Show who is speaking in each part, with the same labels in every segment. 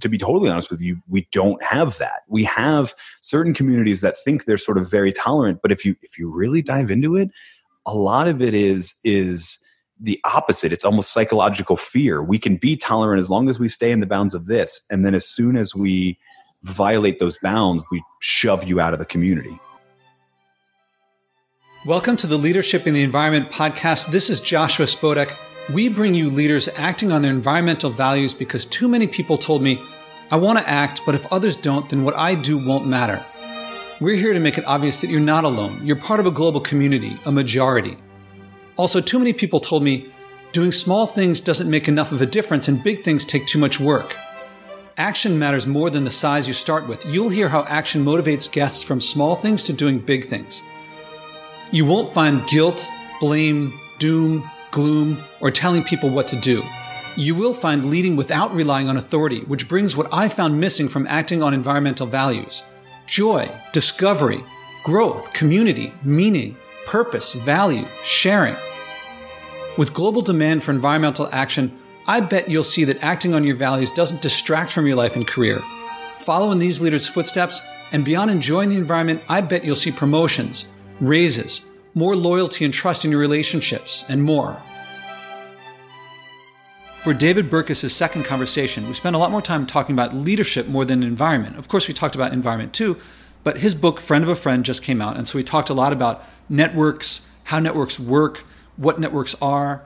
Speaker 1: to be totally honest with you, we don't have that. We have certain communities that think they're sort of very tolerant, but if you if you really dive into it, a lot of it is is the opposite. It's almost psychological fear. We can be tolerant as long as we stay in the bounds of this, and then as soon as we violate those bounds, we shove you out of the community.
Speaker 2: Welcome to the Leadership in the Environment podcast. This is Joshua Spodek. We bring you leaders acting on their environmental values because too many people told me, I want to act, but if others don't, then what I do won't matter. We're here to make it obvious that you're not alone. You're part of a global community, a majority. Also, too many people told me, doing small things doesn't make enough of a difference and big things take too much work. Action matters more than the size you start with. You'll hear how action motivates guests from small things to doing big things. You won't find guilt, blame, doom, gloom, or telling people what to do. You will find leading without relying on authority, which brings what I found missing from acting on environmental values joy, discovery, growth, community, meaning, purpose, value, sharing. With global demand for environmental action, I bet you'll see that acting on your values doesn't distract from your life and career. Follow in these leaders' footsteps, and beyond enjoying the environment, I bet you'll see promotions, raises, more loyalty and trust in your relationships, and more. For David Burkus' second conversation, we spent a lot more time talking about leadership more than environment. Of course, we talked about environment too, but his book, Friend of a Friend, just came out. And so we talked a lot about networks, how networks work, what networks are,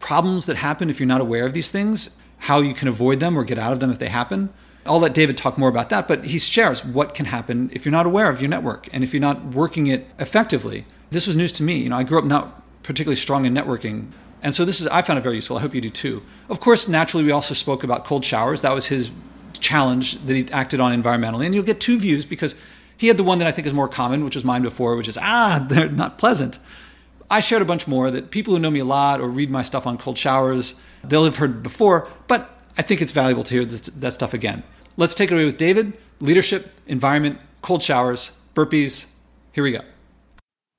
Speaker 2: problems that happen if you're not aware of these things, how you can avoid them or get out of them if they happen. I'll let David talk more about that, but he shares what can happen if you're not aware of your network and if you're not working it effectively. This was news to me. You know, I grew up not particularly strong in networking. And so this is I found it very useful. I hope you do too. Of course, naturally we also spoke about cold showers. That was his challenge that he acted on environmentally. And you'll get two views because he had the one that I think is more common, which was mine before, which is ah, they're not pleasant. I shared a bunch more that people who know me a lot or read my stuff on cold showers, they'll have heard before, but I think it's valuable to hear this, that stuff again. Let's take it away with David, leadership, environment, cold showers, burpees. Here we go.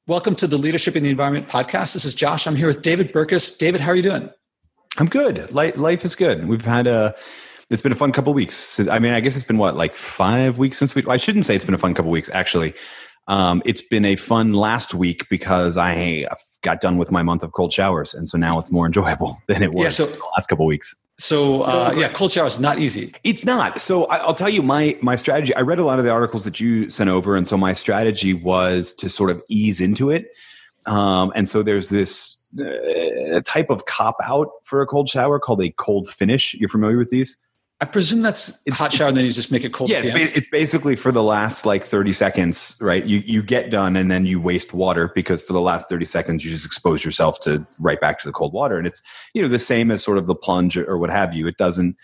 Speaker 2: Welcome to the Leadership in the Environment podcast. This is Josh. I'm here with David Burkus. David, how are you doing?
Speaker 1: I'm good. Life is good. We've had a it's been a fun couple weeks. I mean, I guess it's been what like five weeks since we. I shouldn't say it's been a fun couple weeks. Actually, um, it's been a fun last week because I got done with my month of cold showers, and so now it's more enjoyable than it was yeah, so, the last couple weeks.
Speaker 2: So uh, yeah, cold showers not easy.
Speaker 1: It's not. So I, will tell you my my strategy. I read a lot of the articles that you sent over, and so my strategy was to sort of ease into it. Um, and so there's this uh, type of cop out for a cold shower called a cold finish. You're familiar with these?
Speaker 2: I presume that's it's, hot shower, and then you just make it cold.
Speaker 1: Yeah, it's, ba- it's, basically for the last like thirty seconds, right? You you get done, and then you waste water because for the last thirty seconds you just expose yourself to right back to the cold water, and it's you know the same as sort of the plunge or what have you. It doesn't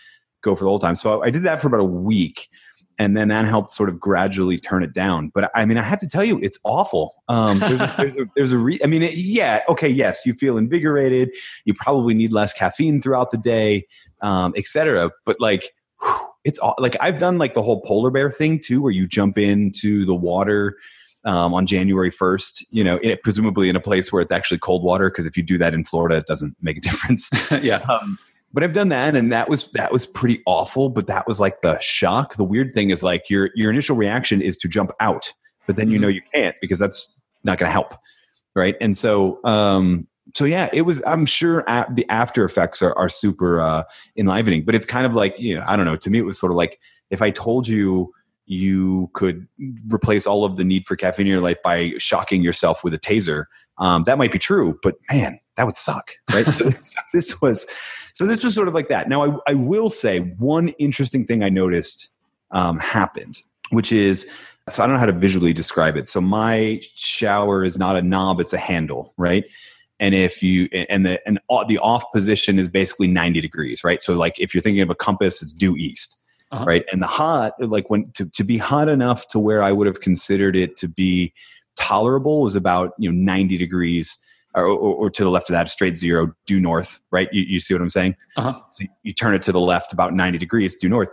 Speaker 1: go for the whole time. So I did that for about a week, and then that helped sort of gradually turn it down. But I mean, I have to tell you, it's awful. Um, there's, a, there's, a, there's a re- I mean, it, yeah, okay, yes, you feel invigorated. You probably need less caffeine throughout the day um, etc. But like, whew, it's all, like I've done like the whole polar bear thing too, where you jump into the water um, on January 1st, you know, it, presumably in a place where it's actually cold water. Cause if you do that in Florida, it doesn't make a difference.
Speaker 2: yeah. Um,
Speaker 1: but I've done that and that was, that was pretty awful, but that was like the shock. The weird thing is like your, your initial reaction is to jump out, but then you mm-hmm. know you can't because that's not going to help. Right. And so, um, so yeah, it was. I'm sure the after effects are, are super uh, enlivening, but it's kind of like you know, I don't know. To me, it was sort of like if I told you you could replace all of the need for caffeine in your life by shocking yourself with a taser. Um, that might be true, but man, that would suck, right? so, this was, so this was sort of like that. Now, I, I will say one interesting thing I noticed um, happened, which is, so I don't know how to visually describe it. So my shower is not a knob; it's a handle, right? And if you and the and the off position is basically 90 degrees right? So like if you're thinking of a compass it's due east uh-huh. right? And the hot like when to, to be hot enough to where i would have considered it to be tolerable was about you know 90 degrees or, or, or to the left of that straight zero due north right? You, you see what i'm saying? Uh-huh. so you turn it to the left about 90 degrees due north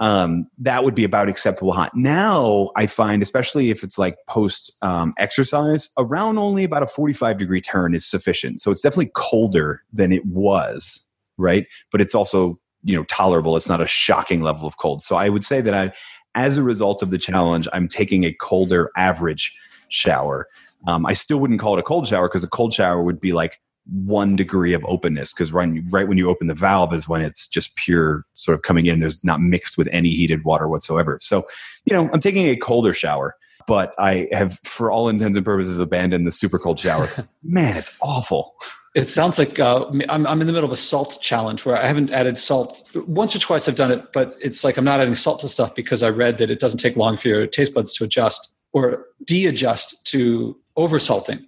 Speaker 1: um, that would be about acceptable hot. Now I find, especially if it's like post um, exercise, around only about a 45 degree turn is sufficient. So it's definitely colder than it was, right? But it's also you know tolerable. It's not a shocking level of cold. So I would say that I, as a result of the challenge, I'm taking a colder average shower. Um, I still wouldn't call it a cold shower because a cold shower would be like one degree of openness because right, right when you open the valve is when it's just pure sort of coming in. There's not mixed with any heated water whatsoever. So, you know, I'm taking a colder shower, but I have, for all intents and purposes, abandoned the super cold shower. Man, it's awful.
Speaker 2: It sounds like uh, I'm, I'm in the middle of a salt challenge where I haven't added salt. Once or twice I've done it, but it's like I'm not adding salt to stuff because I read that it doesn't take long for your taste buds to adjust or de-adjust to oversalting.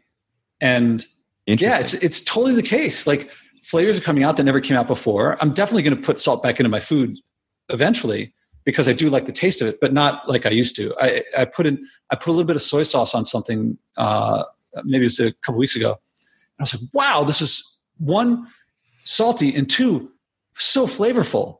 Speaker 2: And yeah, it's it's totally the case. Like flavors are coming out that never came out before. I'm definitely going to put salt back into my food eventually because I do like the taste of it, but not like I used to. I, I put in I put a little bit of soy sauce on something uh, maybe it was a couple weeks ago, And I was like, wow, this is one salty and two so flavorful.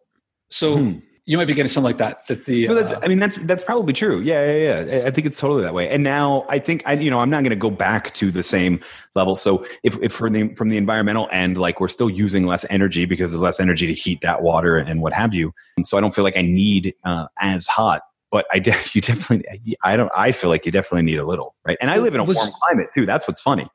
Speaker 2: So hmm. You might be getting something like that. That the
Speaker 1: well, that's uh, I mean that's that's probably true. Yeah, yeah, yeah. I think it's totally that way. And now I think I you know I'm not going to go back to the same level. So if, if from the from the environmental end, like we're still using less energy because there's less energy to heat that water and what have you. And So I don't feel like I need uh, as hot but I de- you definitely I don't I feel like you definitely need a little right and I live in a was, warm climate too that's what's funny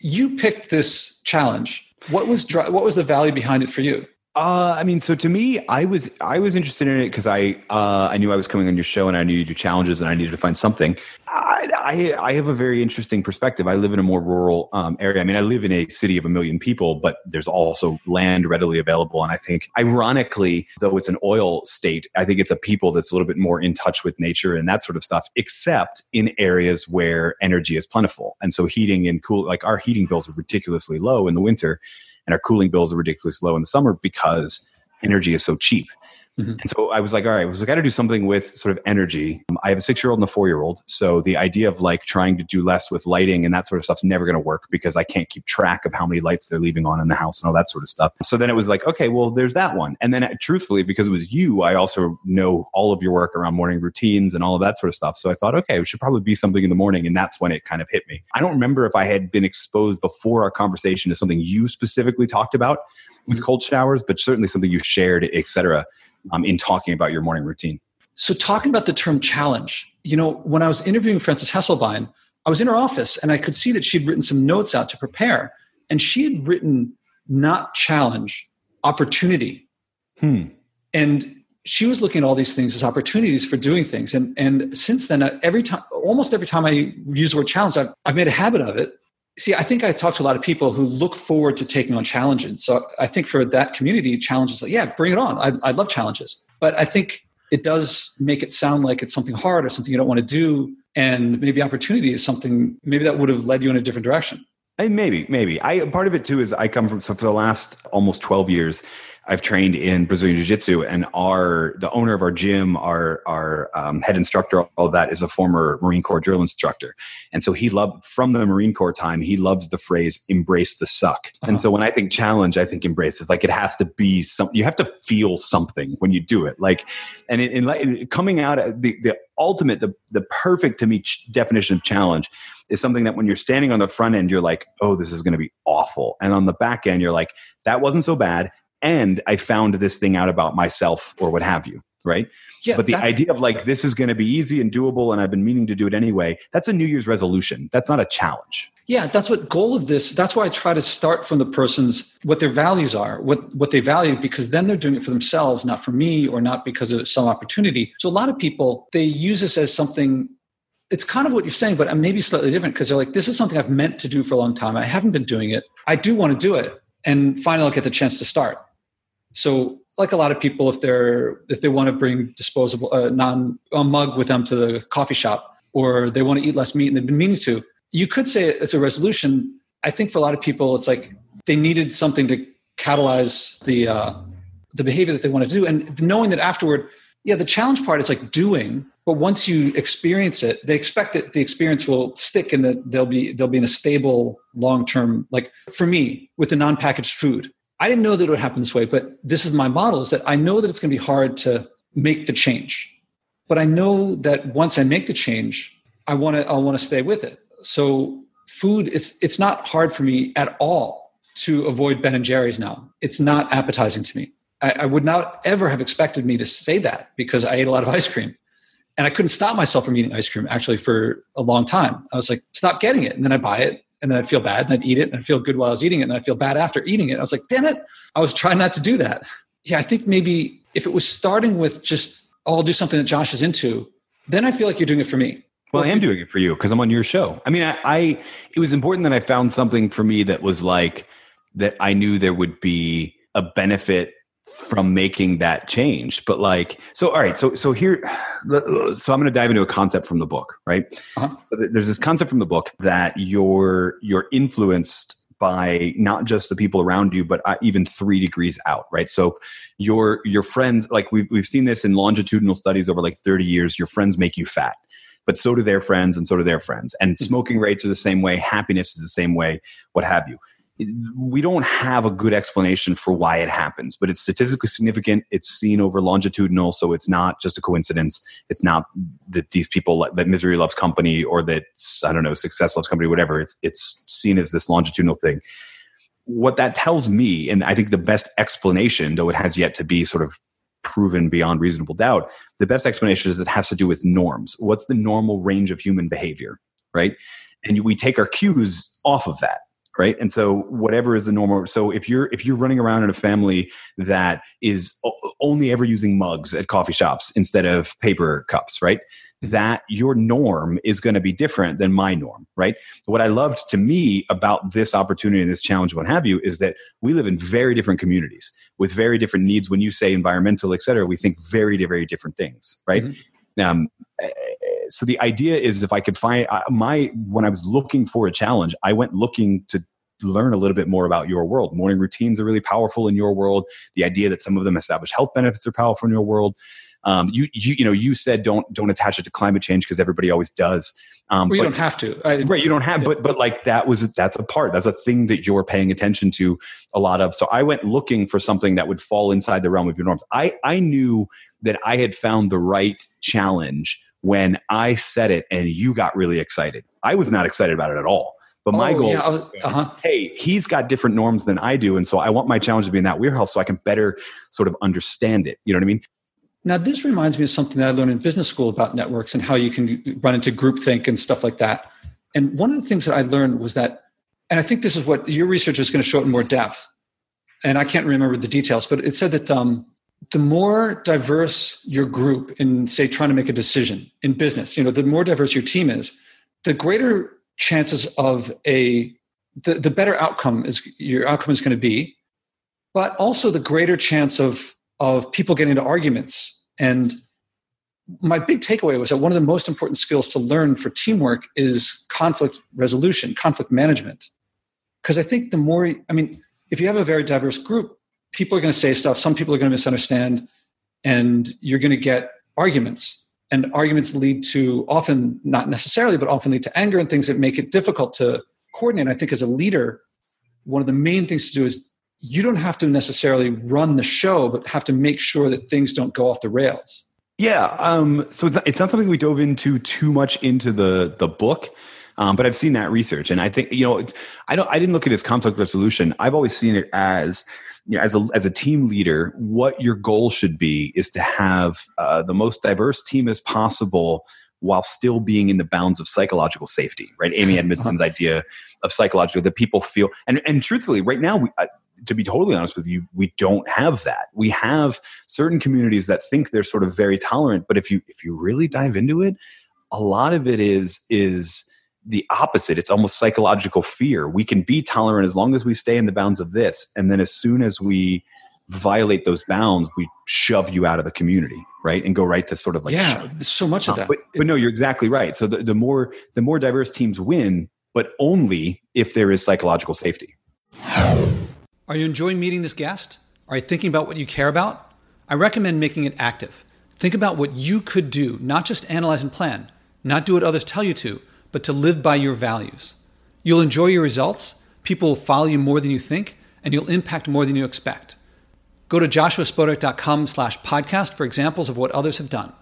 Speaker 2: you picked this challenge. What was what was the value behind it for you?
Speaker 1: Uh, I mean, so to me, I was I was interested in it because I uh, I knew I was coming on your show and I knew you do challenges and I needed to find something. I, I, I have a very interesting perspective. I live in a more rural um, area. I mean, I live in a city of a million people, but there's also land readily available. And I think, ironically, though it's an oil state, I think it's a people that's a little bit more in touch with nature and that sort of stuff. Except in areas where energy is plentiful, and so heating and cool, like our heating bills are ridiculously low in the winter and our cooling bills are ridiculously low in the summer because energy is so cheap. Mm-hmm. And so I was like, all right, was I got to do something with sort of energy. Um, I have a six year old and a four year old. So the idea of like trying to do less with lighting and that sort of stuff's never going to work because I can't keep track of how many lights they're leaving on in the house and all that sort of stuff. So then it was like, okay, well, there's that one. And then uh, truthfully, because it was you, I also know all of your work around morning routines and all of that sort of stuff. So I thought, okay, it should probably be something in the morning. And that's when it kind of hit me. I don't remember if I had been exposed before our conversation to something you specifically talked about with mm-hmm. cold showers, but certainly something you shared, et cetera um, in talking about your morning routine.
Speaker 2: So, talking about the term challenge, you know, when I was interviewing Frances Hesselbein, I was in her office and I could see that she'd written some notes out to prepare. And she had written not challenge, opportunity. Hmm. And she was looking at all these things as opportunities for doing things. And, and since then, every time, almost every time I use the word challenge, I've, I've made a habit of it see i think i talk to a lot of people who look forward to taking on challenges. So i think for that community challenges like yeah bring it on. I, I love challenges. But i think it does make it sound like it's something hard or something you don't want to do. And maybe opportunity is something maybe that would have led you in a different direction.
Speaker 1: Maybe maybe. I part of it too is i come from so for the last almost 12 years I've trained in Brazilian Jiu Jitsu, and our the owner of our gym, our our um, head instructor, all of that is a former Marine Corps drill instructor, and so he loved from the Marine Corps time. He loves the phrase "embrace the suck," uh-huh. and so when I think challenge, I think embrace is like it has to be some. You have to feel something when you do it, like, and in, in coming out the the ultimate, the the perfect to me ch- definition of challenge is something that when you're standing on the front end, you're like, oh, this is going to be awful, and on the back end, you're like, that wasn't so bad and I found this thing out about myself or what have you, right? Yeah, but the idea of like this is going to be easy and doable and I've been meaning to do it anyway, that's a New Year's resolution. That's not a challenge.
Speaker 2: Yeah, that's what goal of this. That's why I try to start from the person's what their values are, what what they value because then they're doing it for themselves, not for me or not because of some opportunity. So a lot of people they use this as something it's kind of what you're saying, but maybe slightly different because they're like, this is something I've meant to do for a long time. I haven't been doing it. I do want to do it. And finally I'll get the chance to start. So, like a lot of people, if they're if they want to bring disposable uh, non a mug with them to the coffee shop, or they want to eat less meat and they've been meaning to, you could say it's a resolution. I think for a lot of people, it's like they needed something to catalyze the uh, the behavior that they want to do, and knowing that afterward, yeah, the challenge part is like doing, but once you experience it, they expect that the experience will stick and that they'll be they'll be in a stable long term. Like for me, with the non packaged food, I didn't know that it would happen this way, but this is my model is that I know that it's going to be hard to make the change. But I know that once I make the change, I want to I want to stay with it. So food it's it's not hard for me at all to avoid Ben and Jerry's now. It's not appetizing to me. I, I would not ever have expected me to say that because I ate a lot of ice cream. And I couldn't stop myself from eating ice cream actually for a long time. I was like, stop getting it. And then I buy it and then I'd feel bad and I'd eat it and I'd feel good while I was eating it and I'd feel bad after eating it. I was like, damn it. I was trying not to do that. Yeah, I think maybe if it was starting with just, oh, I'll do something that Josh is into, then I feel like you're doing it for me.
Speaker 1: Well, I am doing it for you because I'm on your show. I mean, I, I, it was important that I found something for me that was like that I knew there would be a benefit from making that change. But like, so all right, so so here, so I'm going to dive into a concept from the book, right? Uh-huh. There's this concept from the book that you're you're influenced by not just the people around you, but uh, even three degrees out, right? So your your friends, like we've we've seen this in longitudinal studies over like 30 years. Your friends make you fat but so do their friends and so do their friends. And hmm. smoking rates are the same way, happiness is the same way, what have you. We don't have a good explanation for why it happens, but it's statistically significant. It's seen over longitudinal, so it's not just a coincidence. It's not that these people that misery loves company or that I don't know success loves company, whatever. It's it's seen as this longitudinal thing. What that tells me, and I think the best explanation, though it has yet to be sort of proven beyond reasonable doubt. The best explanation is it has to do with norms. What's the normal range of human behavior, right? And we take our cues off of that right and so whatever is the normal so if you're if you're running around in a family that is only ever using mugs at coffee shops instead of paper cups right that your norm is going to be different than my norm, right? What I loved to me about this opportunity and this challenge, what have you, is that we live in very different communities with very different needs. When you say environmental, et cetera, we think very, very different things, right? Mm-hmm. Um, so the idea is if I could find my, when I was looking for a challenge, I went looking to learn a little bit more about your world. Morning routines are really powerful in your world. The idea that some of them establish health benefits are powerful in your world. Um, you, you, you know, you said don't don't attach it to climate change because everybody always does.
Speaker 2: Um, well, you but, don't have to,
Speaker 1: I, right? You don't have, yeah. but but like that was that's a part. That's a thing that you're paying attention to a lot of. So I went looking for something that would fall inside the realm of your norms. I I knew that I had found the right challenge when I said it, and you got really excited. I was not excited about it at all. But my oh, goal, yeah, was, uh-huh. hey, he's got different norms than I do, and so I want my challenge to be in that wheelhouse so I can better sort of understand it. You know what I mean?
Speaker 2: Now, this reminds me of something that I learned in business school about networks and how you can run into groupthink and stuff like that. And one of the things that I learned was that, and I think this is what your research is going to show it in more depth. And I can't remember the details, but it said that um, the more diverse your group in, say, trying to make a decision in business, you know, the more diverse your team is, the greater chances of a the, the better outcome is your outcome is going to be, but also the greater chance of of people getting into arguments. And my big takeaway was that one of the most important skills to learn for teamwork is conflict resolution, conflict management. Because I think the more, I mean, if you have a very diverse group, people are going to say stuff, some people are going to misunderstand, and you're going to get arguments. And arguments lead to often, not necessarily, but often lead to anger and things that make it difficult to coordinate. I think as a leader, one of the main things to do is you don't have to necessarily run the show, but have to make sure that things don't go off the rails.
Speaker 1: Yeah. Um, so it's not, it's not something we dove into too much into the the book. Um, but I've seen that research, and I think you know, I don't. I didn't look at it as conflict resolution. I've always seen it as you know, as a as a team leader, what your goal should be is to have uh, the most diverse team as possible while still being in the bounds of psychological safety. Right, Amy Edmondson's idea of psychological that people feel, and and truthfully, right now, we, to be totally honest with you, we don't have that. We have certain communities that think they're sort of very tolerant, but if you if you really dive into it, a lot of it is is the opposite. It's almost psychological fear. We can be tolerant as long as we stay in the bounds of this, and then as soon as we violate those bounds, we shove you out of the community, right, and go right to sort of like
Speaker 2: yeah, so much of uh, that.
Speaker 1: But, but no, you're exactly right. So the, the more the more diverse teams win, but only if there is psychological safety.
Speaker 2: Are you enjoying meeting this guest? Are you thinking about what you care about? I recommend making it active. Think about what you could do, not just analyze and plan, not do what others tell you to, but to live by your values. You'll enjoy your results, people will follow you more than you think, and you'll impact more than you expect. Go to joshuaspodek.com slash podcast for examples of what others have done.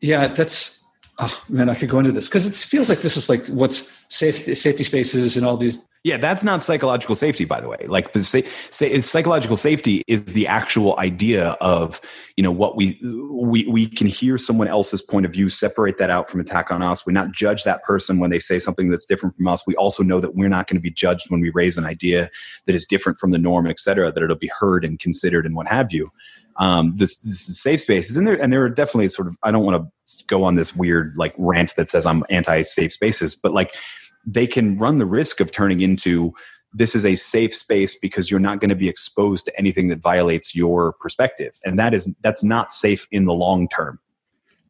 Speaker 2: Yeah, that's oh man, I could go into this because it feels like this is like what's safety safety spaces and all these.
Speaker 1: Yeah, that's not psychological safety, by the way. Like, say, say psychological safety is the actual idea of you know what we we we can hear someone else's point of view, separate that out from attack on us. We not judge that person when they say something that's different from us. We also know that we're not going to be judged when we raise an idea that is different from the norm, et cetera. That it'll be heard and considered and what have you um, this, this is safe spaces, and there and there are definitely sort of I don't want to go on this weird like rant that says I'm anti safe spaces, but like they can run the risk of turning into this is a safe space because you're not going to be exposed to anything that violates your perspective, and that is that's not safe in the long term,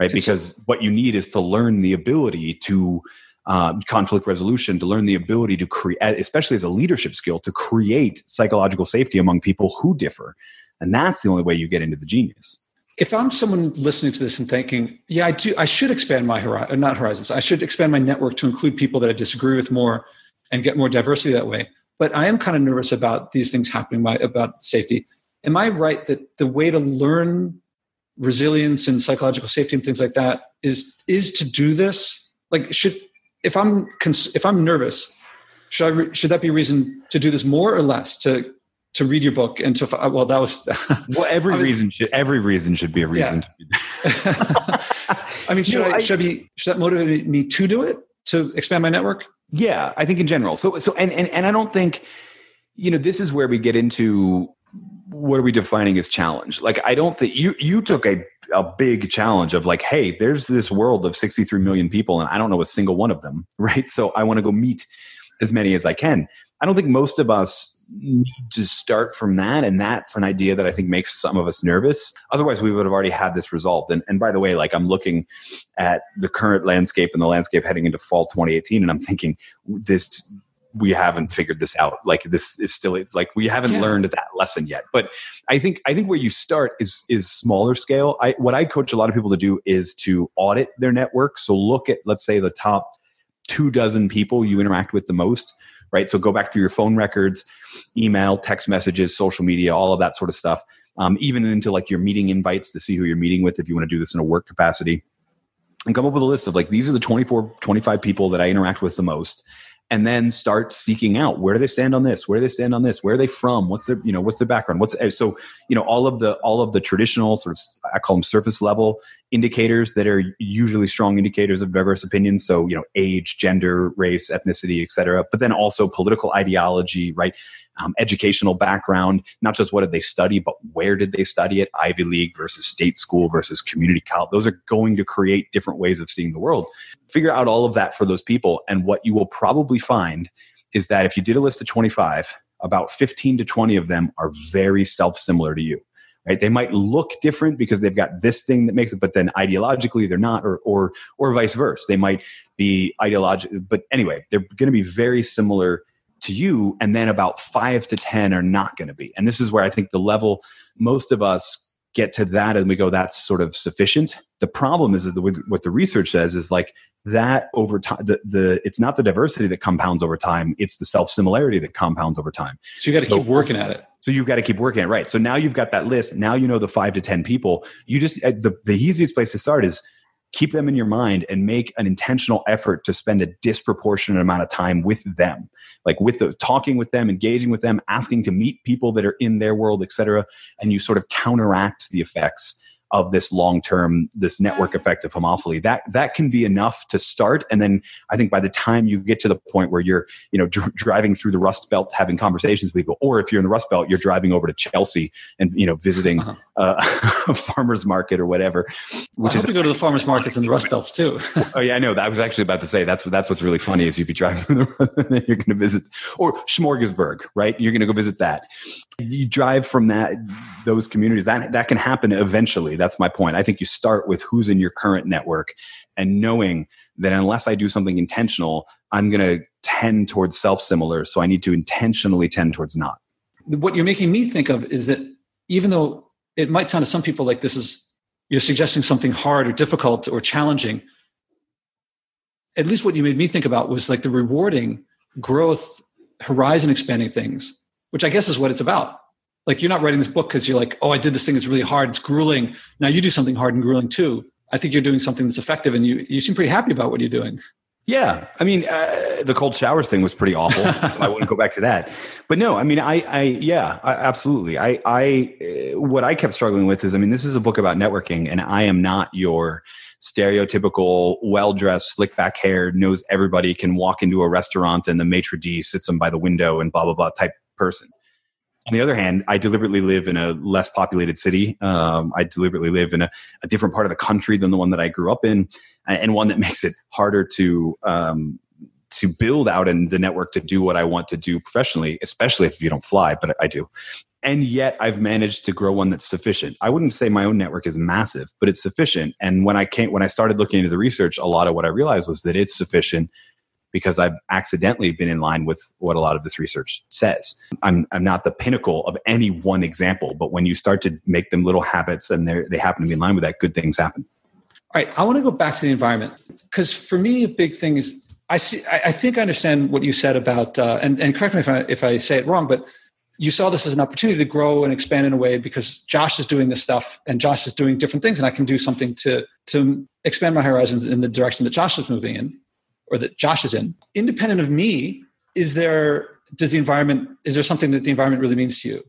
Speaker 1: right? Because what you need is to learn the ability to um, conflict resolution, to learn the ability to create, especially as a leadership skill, to create psychological safety among people who differ. And that's the only way you get into the genius.
Speaker 2: If I'm someone listening to this and thinking, yeah, I do, I should expand my horizon, uh, not horizons, I should expand my network to include people that I disagree with more and get more diversity that way. But I am kind of nervous about these things happening by, about safety. Am I right that the way to learn resilience and psychological safety and things like that is is to do this? Like, should if I'm if I'm nervous, should I should that be a reason to do this more or less to to read your book and to uh, well that was
Speaker 1: well every I mean, reason should every reason should be a reason
Speaker 2: yeah. i mean should you know, I, should I be should that motivate me to do it? To expand my network?
Speaker 1: Yeah i think in general. So so and and, and i don't think you know this is where we get into what are we defining as challenge? Like i don't think you you took a a big challenge of like hey there's this world of 63 million people and i don't know a single one of them right? So i want to go meet as many as i can i don't think most of us need to start from that and that's an idea that i think makes some of us nervous. Otherwise we would have already had this result and, and by the way like i'm looking at the current landscape and the landscape heading into fall 2018 and i'm thinking this we haven't figured this out. Like this is still like we haven't yeah. learned that lesson yet. But i think i think where you start is is smaller scale. I what i coach a lot of people to do is to audit their network. So look at let's say the top two dozen people you interact with the most right? So go back through your phone records, email, text messages, social media, all of that sort of stuff, um, even into like your meeting invites to see who you're meeting with if you want to do this in a work capacity. And come up with a list of like, these are the 24, 25 people that I interact with the most and then start seeking out where do they stand on this where do they stand on this where are they from what's their you know what's their background what's eh, so you know all of the all of the traditional sort of i call them surface level indicators that are usually strong indicators of diverse opinions. So you know age gender race ethnicity etc but then also political ideology right um, educational background not just what did they study but where did they study it? Ivy league versus state school versus community college. Those are going to create different ways of seeing the world. Figure out all of that for those people. And what you will probably find is that if you did a list of 25 about 15 to 20 of them are very self similar to you right? They might look different because they've got this thing that makes it but then ideologically they're not or or or vice versa. They might be ideological but anyway they're going to be very similar to you and then about 5 to 10 are not going to be. And this is where i think the level most of us get to that and we go that's sort of sufficient. The problem is, is the, what the research says is like that over time the, the it's not the diversity that compounds over time it's the self similarity that compounds over time.
Speaker 2: So you got to so, keep working at it.
Speaker 1: So you've got to keep working at it right. So now you've got that list. Now you know the five to ten people. You just uh, the, the easiest place to start is keep them in your mind and make an intentional effort to spend a disproportionate amount of time with them. Like with the talking with them engaging with them asking to meet people that are in their world etc and you sort of counteract the effects of this long term this network effect of homophily that that can be enough to start. And then i think by the time you get to the point where you're you know dr- driving through the rust belt having conversations with people or if you're in the rust belt you're driving over to chelsea and you know visiting uh-huh. uh, a farmers market or whatever
Speaker 2: which I is to go to the farmers markets in the rust belts too.
Speaker 1: Oh yeah i know. That i was actually about to say that's that's what's really funny is you'd be driving and you're going to visit or smorgasburg right? You're going to go visit that you drive from that those communities that that can happen eventually. That's my point. I think you start with who's in your current network and knowing that unless i do something intentional i'm going to tend towards self similar so i need to intentionally tend towards not.
Speaker 2: What you're making me think of is that even though it might sound to some people like this is you're suggesting something hard or difficult or challenging at least what you made me think about was like the rewarding growth horizon expanding things which I guess is what it's about. Like you're not writing this book because you're like, oh, I did this thing. It's really hard. It's grueling. Now you do something hard and grueling too. I think you're doing something that's effective, and you you seem pretty happy about what you're doing.
Speaker 1: Yeah, I mean, uh, the cold showers thing was pretty awful. so I wouldn't go back to that. But no, I mean, I, I, yeah, I, absolutely. I, I, uh, what I kept struggling with is, I mean, this is a book about networking, and I am not your stereotypical, well dressed, slick back haired, knows everybody, can walk into a restaurant and the maitre d sits them by the window and blah blah blah type person. On the other hand, I deliberately live in a less populated city. Um, I deliberately live in a, a, different part of the country than the one that I grew up in, and one that makes it harder to um, to build out in the network to do what I want to do professionally, especially if you don't fly, but I do. And yet, I've managed to grow one that's sufficient. I wouldn't say my own network is massive, but it's sufficient. And when I came, when I started looking into the research, a lot of what I realized was that it's sufficient because I've accidentally been in line with what a lot of this research says. I'm, I'm not the pinnacle of any one example, but when you start to make them little habits and they happen to be in line with that, good things happen.
Speaker 2: All right, I want to go back to the environment because for me, a big thing is I see. I, think I understand what you said about, uh, and, and correct me if I, if I say it wrong, but you saw this as an opportunity to grow and expand in a way because Josh is doing this stuff and Josh is doing different things, and I can do something to to expand my horizons in the direction that Josh is moving in or that Josh is in. Independent of me, is there does the environment is there something that the environment really means to you?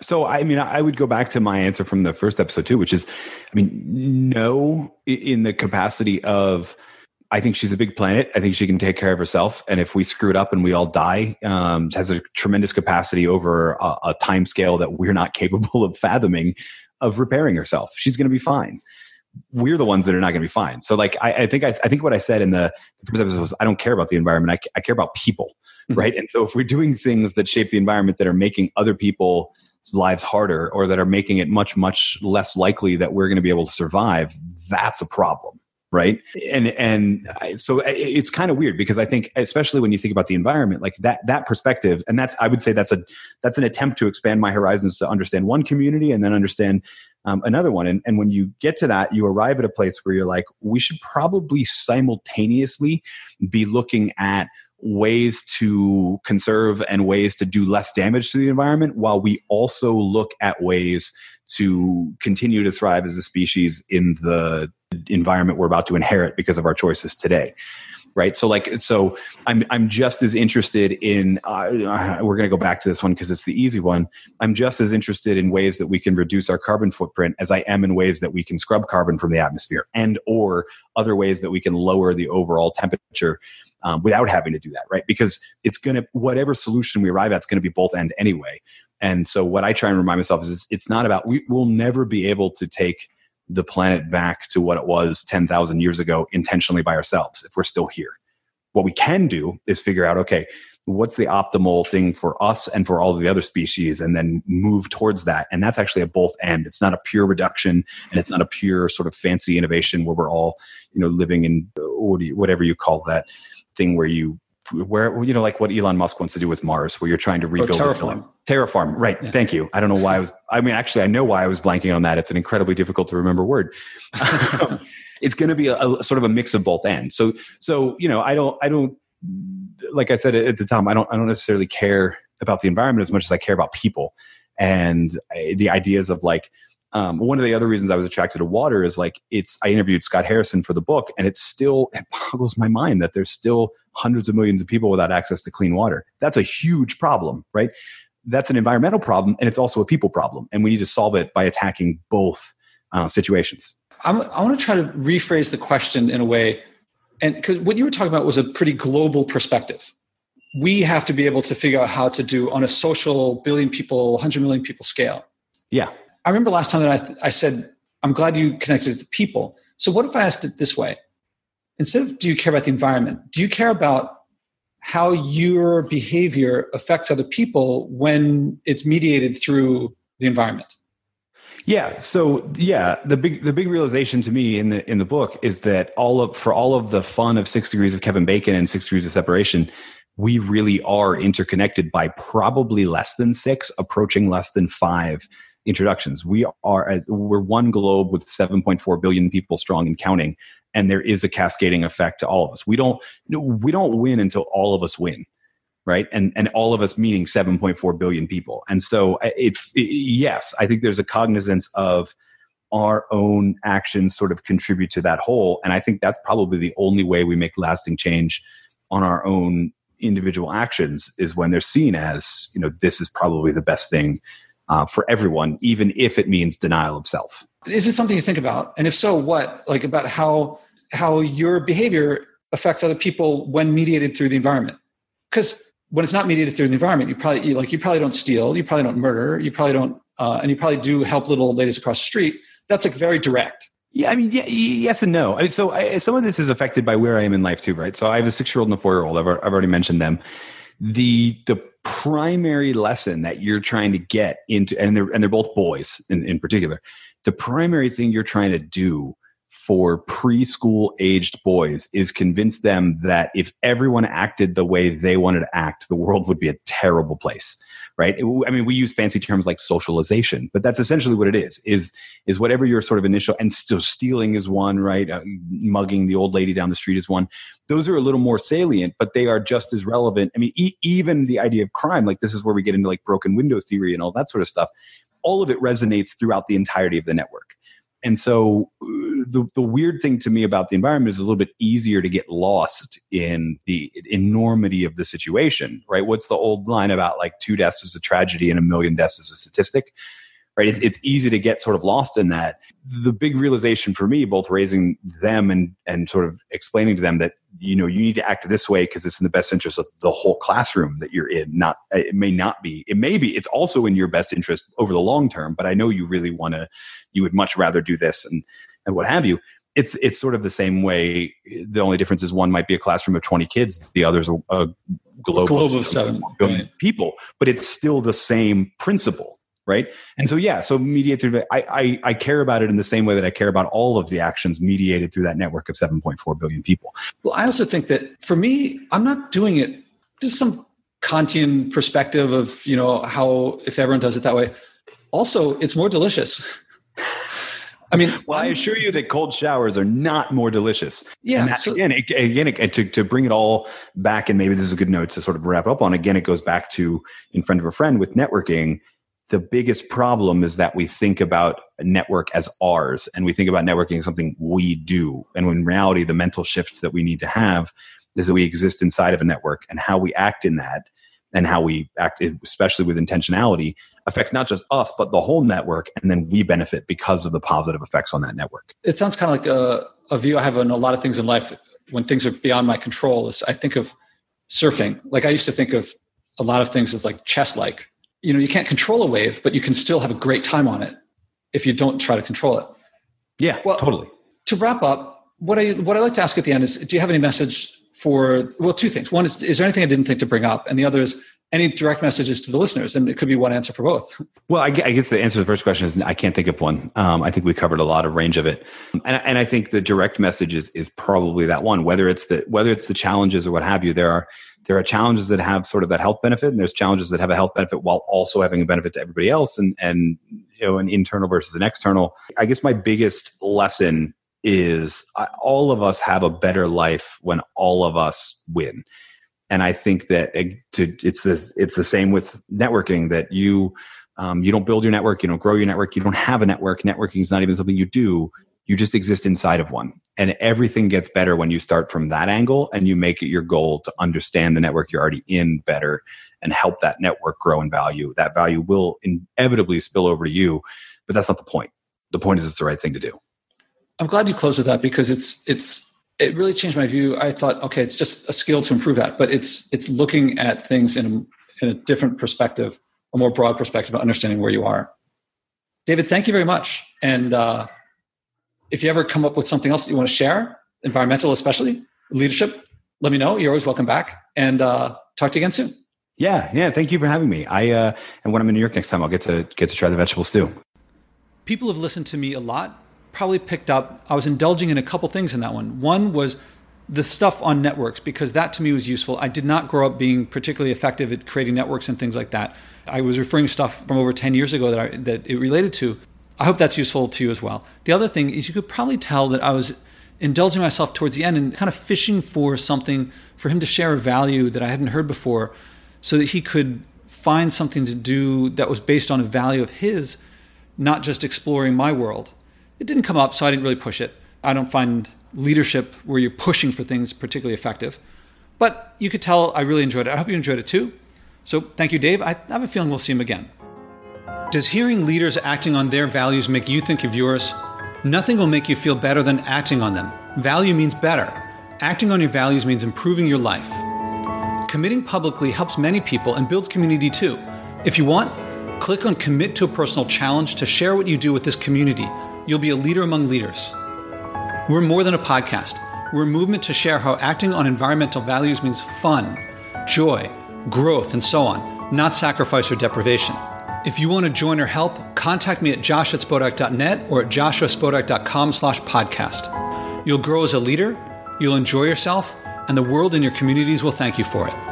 Speaker 1: So I mean, I would go back to my answer from the first episode too, which is, I mean, no, in the capacity of, I think she's a big planet. I think she can take care of herself, and if we screw it up and we all die, um, has a tremendous capacity over a, a time scale that we're not capable of fathoming of repairing herself. She's going to be fine we're the ones that are not going to be fine. So like, I, I think, I, I, think what I said in the first episode was, I don't care about the environment. I, I care about people. Mm-hmm. Right. And so if we're doing things that shape the environment that are making other people's lives harder or that are making it much, much less likely that we're going to be able to survive, that's a problem. Right. And, and so it's kind of weird because I think, especially when you think about the environment, like that, that perspective, and that's, I would say that's a, that's an attempt to expand my horizons to understand one community and then understand um, another one. And, and when you get to that, you arrive at a place where you're like, we should probably simultaneously be looking at ways to conserve and ways to do less damage to the environment while we also look at ways to continue to thrive as a species in the environment we're about to inherit because of our choices today right? So like so i'm i'm just as interested in uh, we're going to go back to this one because it's the easy one. I'm just as interested in ways that we can reduce our carbon footprint as i am in ways that we can scrub carbon from the atmosphere and or other ways that we can lower the overall temperature um, without having to do that right? Because it's going to whatever solution we arrive at is going to be both end anyway. And so what i try and remind myself is it's not about we will never be able to take the planet back to what it was 10,000 years ago intentionally by ourselves if we're still here. What we can do is figure out, okay, what's the optimal thing for us and for all of the other species and then move towards that and that's actually a both end it's not a pure reduction and it's not a pure sort of fancy innovation where we're all you know living in uh, whatever you call that thing where you where you know like what Elon Musk wants to do with Mars, where you're trying to rebuild
Speaker 2: oh, terraform.
Speaker 1: Terraform, right? Yeah. Thank you. I don't know why I was. I mean, actually, I know why I was blanking on that. It's an incredibly difficult to remember word. it's going to be a, a, sort of a mix of both ends. So, so you know, I don't, I don't, like I said at the time, I don't, I don't necessarily care about the environment as much as I care about people and uh, the ideas of like um, one of the other reasons I was attracted to water is like it's. I interviewed Scott Harrison for the book, and it's still it boggles my mind that there's still hundreds of millions of people without access to clean water. That's a huge problem, right? That's an environmental problem, and it's also a people problem, and we need to solve it by attacking both uh, situations.
Speaker 2: I'm, I want to try to rephrase the question in a way, and because what you were talking about was a pretty global perspective. We have to be able to figure out how to do on a social billion people, 100 million people scale.
Speaker 1: Yeah
Speaker 2: I remember last time that I, th- I said, I'm glad you connected to people. So what if I asked it this way? Instead of do you care about the environment, do you care about how your behavior affects other people when it's mediated through the environment?
Speaker 1: Yeah. So yeah, the big the big realization to me in the in the book is that all of for all of the fun of six degrees of Kevin Bacon and six degrees of separation, we really are interconnected by probably less than six, approaching less than five introductions. We are as we're one globe with 7.4 billion people strong and counting, and there is a cascading effect to all of us. We don't we don't win until all of us win, right? And and all of us meaning 7.4 billion people. And so uh, it, it yes, I think there's a cognizance of our own actions sort of contribute to that whole. And I think that's probably the only way we make lasting change on our own individual actions is when they're seen as, you know, this is probably the best thing uh, for everyone, even if it means denial of self.
Speaker 2: Is it something you think about? And if so, what? Like about how how your behavior affects other people when mediated through the environment? Because when it's not mediated through the environment, you probably you, like you probably don't steal, you probably don't murder, you probably don't, uh, and you probably do help little old ladies across the street. That's like very direct.
Speaker 1: Yeah, I mean, yeah, yes and no. I mean, so I, some of this is affected by where I am in life too, right? So I have a six-year-old and a four-year-old. I've, I've already mentioned them. The the primary lesson that you're trying to get into, and they're and they're both boys in, in particular. The primary thing you're trying to do for preschool aged boys is convince them that if everyone acted the way they wanted to act, the world would be a terrible place. Right. I mean, we use fancy terms like socialization, but that's essentially what it is, is, is whatever your sort of initial, and still stealing is one, right? Uh, mugging the old lady down the street is one. Those are a little more salient, but they are just as relevant. I mean, e- even the idea of crime, like this is where we get into like broken window theory and all that sort of stuff. All of it resonates throughout the entirety of the network. And so uh, the, the weird thing to me about the environment is a little bit easier to get lost in the enormity of the situation, right? What's the old line about like two deaths is a tragedy and a million deaths is a statistic? Right? It's, it's easy to get sort of lost in that. The big realization for me, both raising them and and sort of explaining to them that you know you need to act this way because it's in the best interest of the whole classroom that you're in. Not it may not be. It may be. It's also in your best interest over the long term. But I know you really want to. You would much rather do this and and what have you. It's it's sort of the same way. The only difference is one might be a classroom of twenty kids. The other's a, a globe,
Speaker 2: globe of seven billion
Speaker 1: right. people. But it's still the same principle right and so yeah so mediate through I, I, I care about it in the same way that i care about all of the actions mediated through that network of 7.4 billion people
Speaker 2: well i also think that for me i'm not doing it just some kantian perspective of you know how if everyone does it that way also it's more delicious I mean,
Speaker 1: well, I assure you that cold showers are not more delicious.
Speaker 2: Yeah.
Speaker 1: That, so, again, it, again, it, to, to bring it all back, and maybe this is a good note to sort of wrap up on. Again, it goes back to in Friend of a Friend with networking the biggest problem is that we think about a network as ours and we think about networking as something we do. And in reality, the mental shift that we need to have is that we exist inside of a network and how we act in that and how we act, especially with intentionality, affects not just us, but the whole network. And then we benefit because of the positive effects on that network.
Speaker 2: It sounds kind of like a, a view I have on a lot of things in life when things are beyond my control. Is I think of surfing. Like I used to think of a lot of things as like chess like you know you can't control a wave but you can still have a great time on it if you don't try to control it.
Speaker 1: Yeah well totally.
Speaker 2: to wrap up what i what i like to ask at the end is do you have any message for well two things. One is is there anything i didn't think to bring up? And the other is any direct messages to the listeners? And it could be one answer for both.
Speaker 1: Well i, guess the answer to the first question is i can't think of one. Um, i think we covered a lot of range of it. And, and i think the direct message is, is probably that one. Whether it's the whether it's the challenges or what have you there are there are challenges that have sort of that health benefit and there's challenges that have a health benefit while also having a benefit to everybody else and and you know an internal versus an external. I guess my biggest lesson is all of us have a better life when all of us win. And i think that it, to, it's the it's the same with networking that you um, you don't build your network you don't grow your network you don't have a network. Networking is not even something you do you just exist inside of one. And everything gets better when you start from that angle and you make it your goal to understand the network you're already in better and help that network grow in value. That value will inevitably spill over to you, but that's not the point. The point is it's the right thing to do.
Speaker 2: I'm glad you closed with that because it's it's it really changed my view. I thought, okay, it's just a skill to improve at, but it's it's looking at things in a, in a different perspective, a more broad perspective, understanding where you are. David, thank you very much, and uh, if you ever come up with something else that you want to share, environmental especially, leadership, let me know. You're always welcome back. And uh, talk to you again soon.
Speaker 1: Yeah, yeah. Thank you for having me. I uh, and when I'm in New York next time, I'll get to get to try the vegetable stew.
Speaker 2: People have listened to me a lot. Probably picked up. I was indulging in a couple things in that one. One was the stuff on networks because that to me was useful. I did not grow up being particularly effective at creating networks and things like that. I was referring to stuff from over 10 years ago that, I, that it related to. I hope that's useful to you as well. The other thing is you could probably tell that I was indulging myself towards the end and kind of fishing for something for him to share a value that I hadn't heard before so that he could find something to do that was based on a value of his, not just exploring my world. It didn't come up, so I didn't really push it. I don't find leadership where you're pushing for things particularly effective. But you could tell I really enjoyed it. I hope you enjoyed it too. So thank you, Dave. I have a feeling we'll see him again. Does hearing leaders acting on their values make you think of yours? Nothing will make you feel better than acting on them. Value means better. Acting on your values means improving your life. Committing publicly helps many people and builds community too. If you want, click on Commit to a Personal Challenge to share what you do with this community. You'll be a leader among leaders. We're more than a podcast. We're a movement to share how acting on environmental values means fun, joy, growth, and so on, not sacrifice or deprivation. If you want to join or help, contact me at josh at spodek.net or at joshuaspodek.com slash podcast. You'll grow as a leader, you'll enjoy yourself, and the world and your communities will thank you for it.